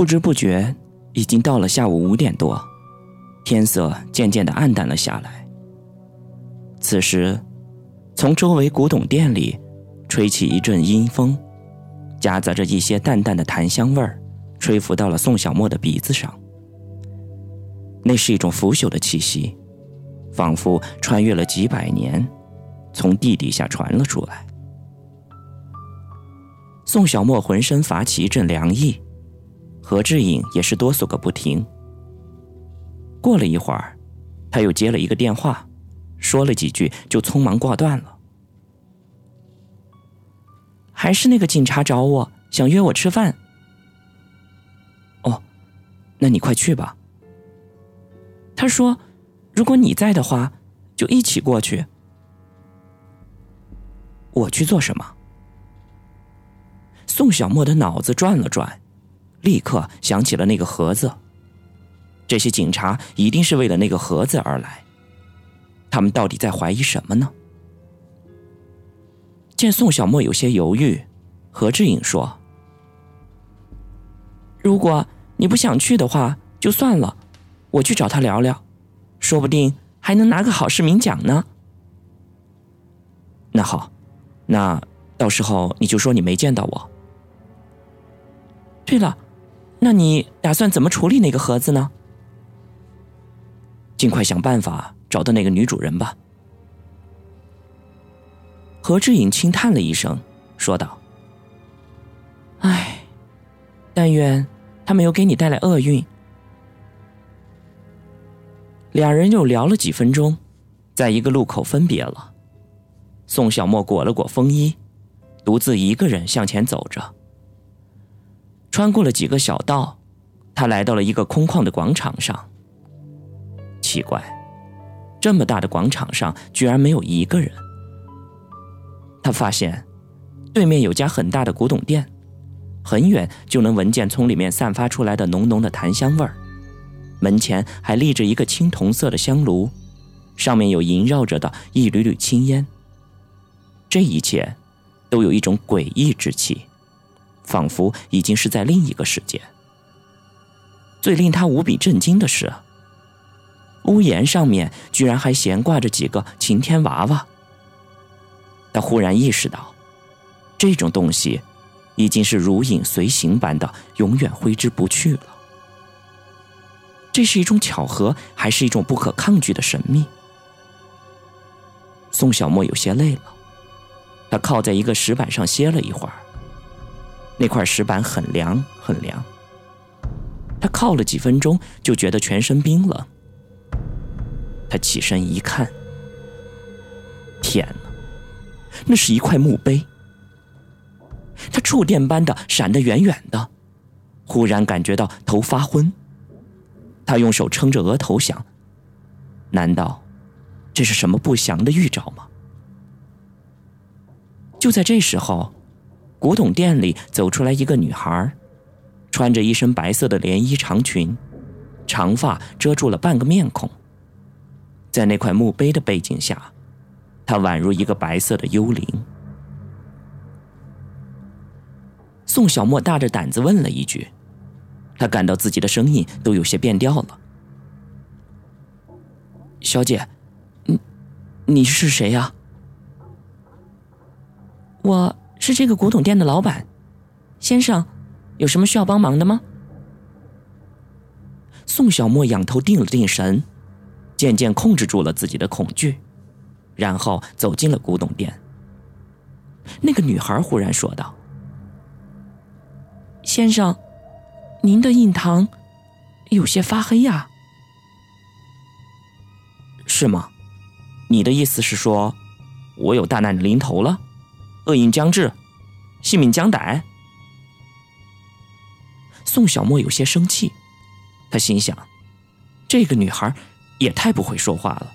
不知不觉，已经到了下午五点多，天色渐渐的暗淡了下来。此时，从周围古董店里吹起一阵阴风，夹杂着一些淡淡的檀香味儿，吹拂到了宋小沫的鼻子上。那是一种腐朽的气息，仿佛穿越了几百年，从地底下传了出来。宋小沫浑身发起一阵凉意。何志颖也是哆嗦个不停。过了一会儿，他又接了一个电话，说了几句就匆忙挂断了。还是那个警察找我，想约我吃饭。哦，那你快去吧。他说，如果你在的话，就一起过去。我去做什么？宋小沫的脑子转了转。立刻想起了那个盒子。这些警察一定是为了那个盒子而来。他们到底在怀疑什么呢？见宋小沫有些犹豫，何志颖说：“如果你不想去的话，就算了，我去找他聊聊，说不定还能拿个好市民奖呢。”那好，那到时候你就说你没见到我。对了。那你打算怎么处理那个盒子呢？尽快想办法找到那个女主人吧。何志颖轻叹了一声，说道：“唉，但愿他没有给你带来厄运。”两人又聊了几分钟，在一个路口分别了。宋小沫裹了裹风衣，独自一个人向前走着。穿过了几个小道，他来到了一个空旷的广场上。奇怪，这么大的广场上居然没有一个人。他发现，对面有家很大的古董店，很远就能闻见从里面散发出来的浓浓的檀香味儿。门前还立着一个青铜色的香炉，上面有萦绕着的一缕缕青烟。这一切，都有一种诡异之气。仿佛已经是在另一个世界。最令他无比震惊的是，屋檐上面居然还悬挂着几个晴天娃娃。他忽然意识到，这种东西已经是如影随形般的，永远挥之不去了。这是一种巧合，还是一种不可抗拒的神秘？宋小沫有些累了，他靠在一个石板上歇了一会儿。那块石板很凉，很凉。他靠了几分钟，就觉得全身冰冷。他起身一看，天哪，那是一块墓碑。他触电般的闪得远远的，忽然感觉到头发昏。他用手撑着额头想：难道这是什么不祥的预兆吗？就在这时候。古董店里走出来一个女孩，穿着一身白色的连衣长裙，长发遮住了半个面孔。在那块墓碑的背景下，她宛如一个白色的幽灵。宋小沫大着胆子问了一句，他感到自己的声音都有些变调了：“小姐，你你是谁呀？”我。是这个古董店的老板，先生，有什么需要帮忙的吗？宋小沫仰头定了定神，渐渐控制住了自己的恐惧，然后走进了古董店。那个女孩忽然说道：“先生，您的印堂有些发黑呀。”“是吗？你的意思是说，我有大难临头了？”厄运将至，性命将歹。宋小沫有些生气，他心想：这个女孩也太不会说话了。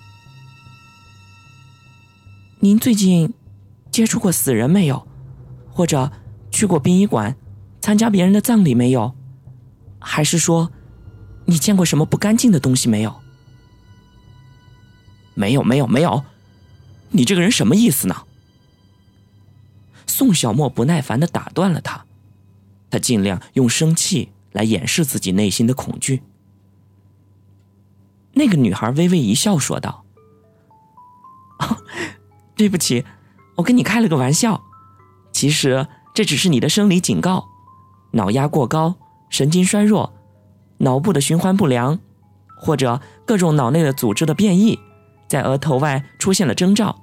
您最近接触过死人没有？或者去过殡仪馆参加别人的葬礼没有？还是说你见过什么不干净的东西没有？没有，没有，没有。你这个人什么意思呢？宋小沫不耐烦的打断了他，他尽量用生气来掩饰自己内心的恐惧。那个女孩微微一笑，说道：“哦，对不起，我跟你开了个玩笑。其实这只是你的生理警告，脑压过高、神经衰弱、脑部的循环不良，或者各种脑内的组织的变异，在额头外出现了征兆。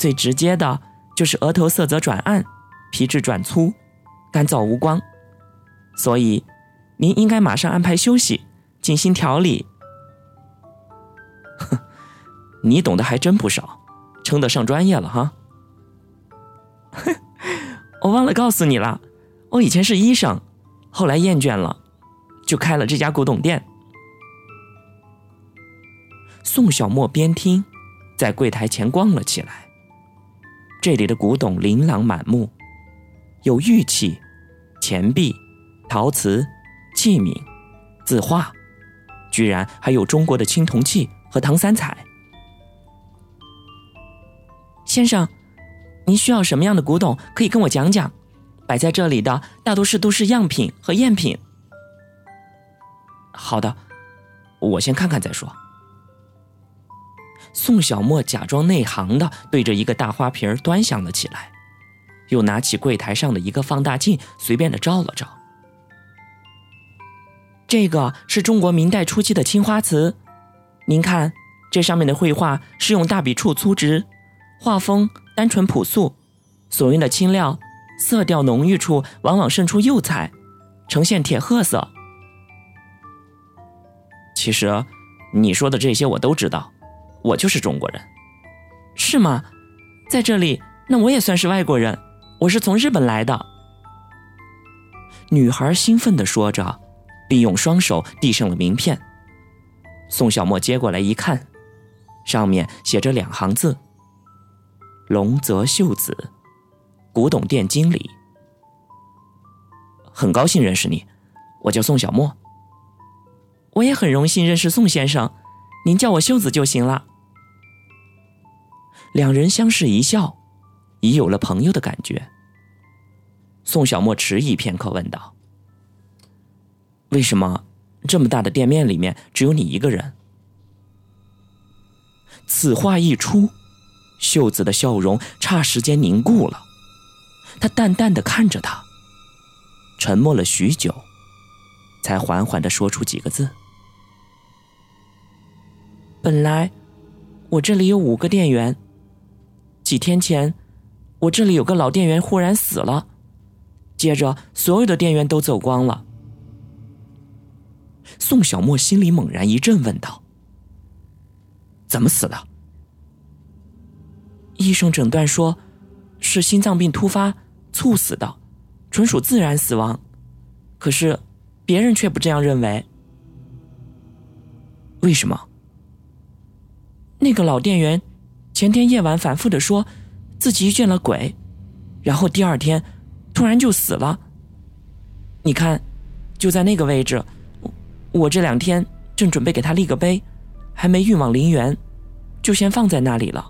最直接的就是额头色泽转暗，皮质转粗，干燥无光。所以，您应该马上安排休息，进行调理。”哼，你懂得还真不少，称得上专业了哈。我忘了告诉你了，我以前是医生，后来厌倦了，就开了这家古董店。宋小沫边听，在柜台前逛了起来。这里的古董琳琅满目，有玉器、钱币、陶瓷、器皿、字画，居然还有中国的青铜器。和唐三彩，先生，您需要什么样的古董？可以跟我讲讲。摆在这里的大多是都是样品和赝品。好的，我先看看再说。宋小沫假装内行的对着一个大花瓶端详了起来，又拿起柜台上的一个放大镜，随便的照了照。这个是中国明代初期的青花瓷。您看，这上面的绘画是用大笔触粗直，画风单纯朴素，所用的青料色调浓郁处往往渗出釉彩，呈现铁褐色。其实，你说的这些我都知道，我就是中国人，是吗？在这里，那我也算是外国人，我是从日本来的。女孩兴奋地说着，并用双手递上了名片。宋小沫接过来一看，上面写着两行字：“龙泽秀子，古董店经理。”很高兴认识你，我叫宋小沫。我也很荣幸认识宋先生，您叫我秀子就行了。两人相视一笑，已有了朋友的感觉。宋小沫迟疑片刻，问道：“为什么？”这么大的店面里面只有你一个人。此话一出，秀子的笑容差时间凝固了。他淡淡的看着他，沉默了许久，才缓缓的说出几个字：“本来我这里有五个店员，几天前我这里有个老店员忽然死了，接着所有的店员都走光了。”宋小沫心里猛然一震，问道：“怎么死的？”医生诊断说，是心脏病突发猝死的，纯属自然死亡。可是，别人却不这样认为。为什么？那个老店员前天夜晚反复的说，自己遇见了鬼，然后第二天突然就死了。你看，就在那个位置。我这两天正准备给他立个碑，还没运往陵园，就先放在那里了。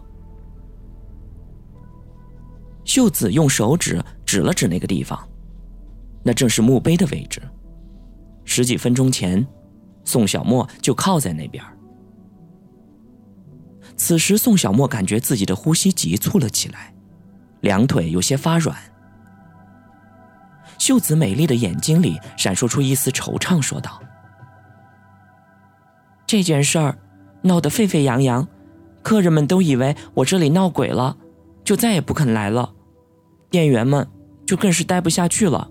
秀子用手指指了指那个地方，那正是墓碑的位置。十几分钟前，宋小沫就靠在那边。此时，宋小沫感觉自己的呼吸急促了起来，两腿有些发软。秀子美丽的眼睛里闪烁出一丝惆怅，说道。这件事儿闹得沸沸扬扬，客人们都以为我这里闹鬼了，就再也不肯来了。店员们就更是待不下去了。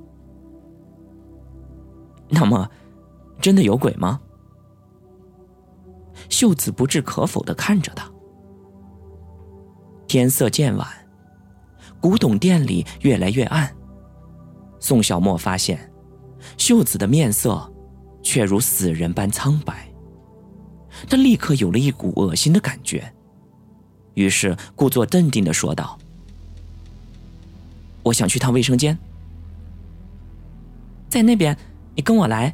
那么，真的有鬼吗？秀子不置可否的看着他。天色渐晚，古董店里越来越暗。宋小沫发现，秀子的面色却如死人般苍白。他立刻有了一股恶心的感觉，于是故作镇定的说道：“我想去趟卫生间，在那边，你跟我来。”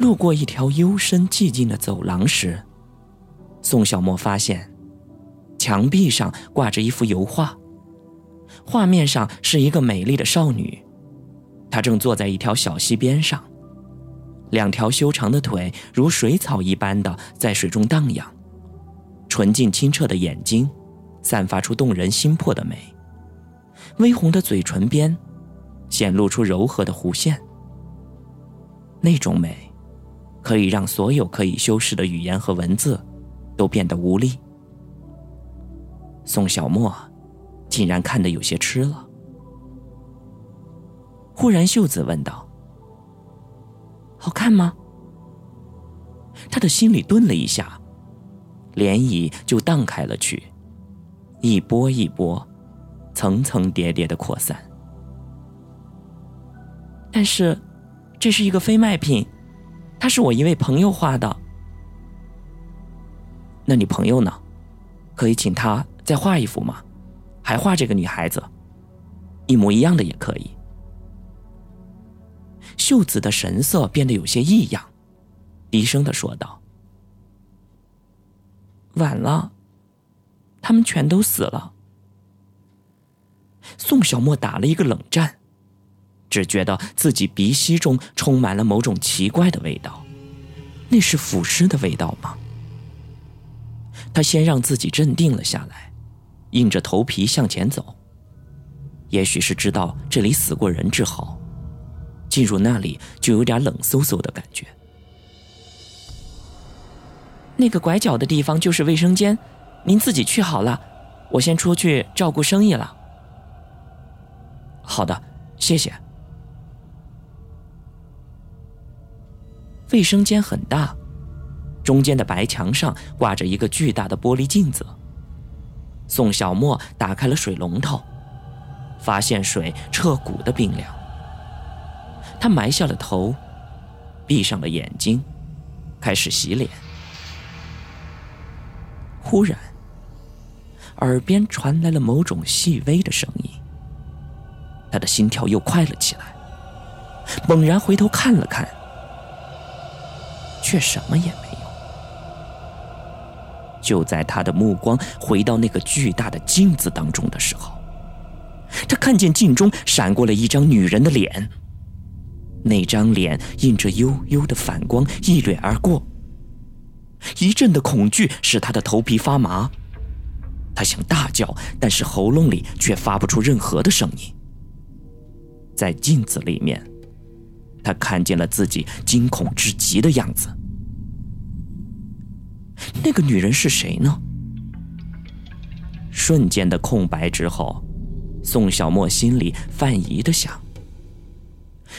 路过一条幽深寂静的走廊时，宋小沫发现，墙壁上挂着一幅油画，画面上是一个美丽的少女，她正坐在一条小溪边上，两条修长的腿如水草一般的在水中荡漾，纯净清澈的眼睛散发出动人心魄的美，微红的嘴唇边显露出柔和的弧线。那种美，可以让所有可以修饰的语言和文字都变得无力。宋小沫竟然看得有些痴了。忽然，秀子问道：“好看吗？”他的心里顿了一下，涟漪就荡开了去，一波一波，层层叠叠的扩散。但是，这是一个非卖品，它是我一位朋友画的。那你朋友呢？可以请他再画一幅吗？还画这个女孩子，一模一样的也可以。秀子的神色变得有些异样，低声的说道：“晚了，他们全都死了。”宋小沫打了一个冷战，只觉得自己鼻息中充满了某种奇怪的味道，那是腐尸的味道吗？他先让自己镇定了下来，硬着头皮向前走。也许是知道这里死过人之后。进入那里就有点冷飕飕的感觉。那个拐角的地方就是卫生间，您自己去好了，我先出去照顾生意了。好的，谢谢。卫生间很大，中间的白墙上挂着一个巨大的玻璃镜子。宋小沫打开了水龙头，发现水彻骨的冰凉。他埋下了头，闭上了眼睛，开始洗脸。忽然，耳边传来了某种细微的声音。他的心跳又快了起来，猛然回头看了看，却什么也没。就在他的目光回到那个巨大的镜子当中的时候，他看见镜中闪过了一张女人的脸。那张脸映着幽幽的反光，一掠而过。一阵的恐惧使他的头皮发麻，他想大叫，但是喉咙里却发不出任何的声音。在镜子里面，他看见了自己惊恐至极的样子。那个女人是谁呢？瞬间的空白之后，宋小沫心里犯疑的想。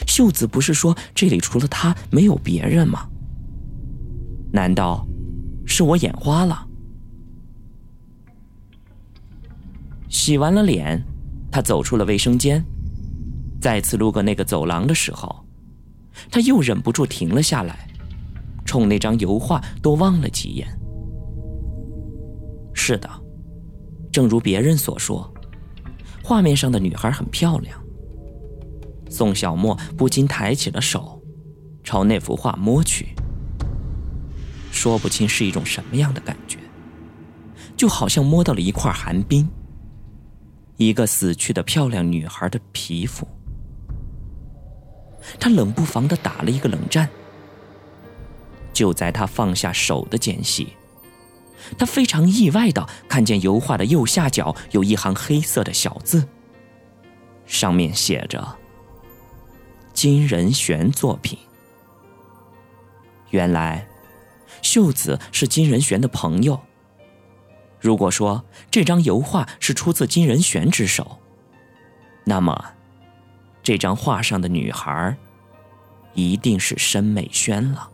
秀子不是说这里除了他没有别人吗？难道是我眼花了？洗完了脸，他走出了卫生间，再次路过那个走廊的时候，他又忍不住停了下来，冲那张油画多望了几眼。是的，正如别人所说，画面上的女孩很漂亮。宋小沫不禁抬起了手，朝那幅画摸去。说不清是一种什么样的感觉，就好像摸到了一块寒冰，一个死去的漂亮女孩的皮肤。他冷不防的打了一个冷战。就在他放下手的间隙，他非常意外的看见油画的右下角有一行黑色的小字，上面写着。金仁玄作品。原来，秀子是金仁玄的朋友。如果说这张油画是出自金仁玄之手，那么，这张画上的女孩，一定是申美萱了。